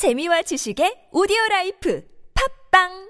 재미와 지식의 오디오 라이프. 팝빵